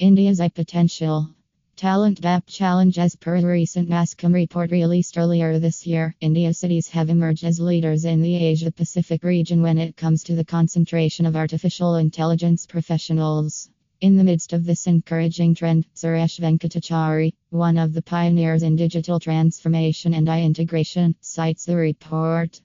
India's AI potential. Talent Gap Challenge As per a recent Nasscom report released earlier this year, India cities have emerged as leaders in the Asia Pacific region when it comes to the concentration of artificial intelligence professionals. In the midst of this encouraging trend, Suresh Venkatachari, one of the pioneers in digital transformation and AI integration, cites the report.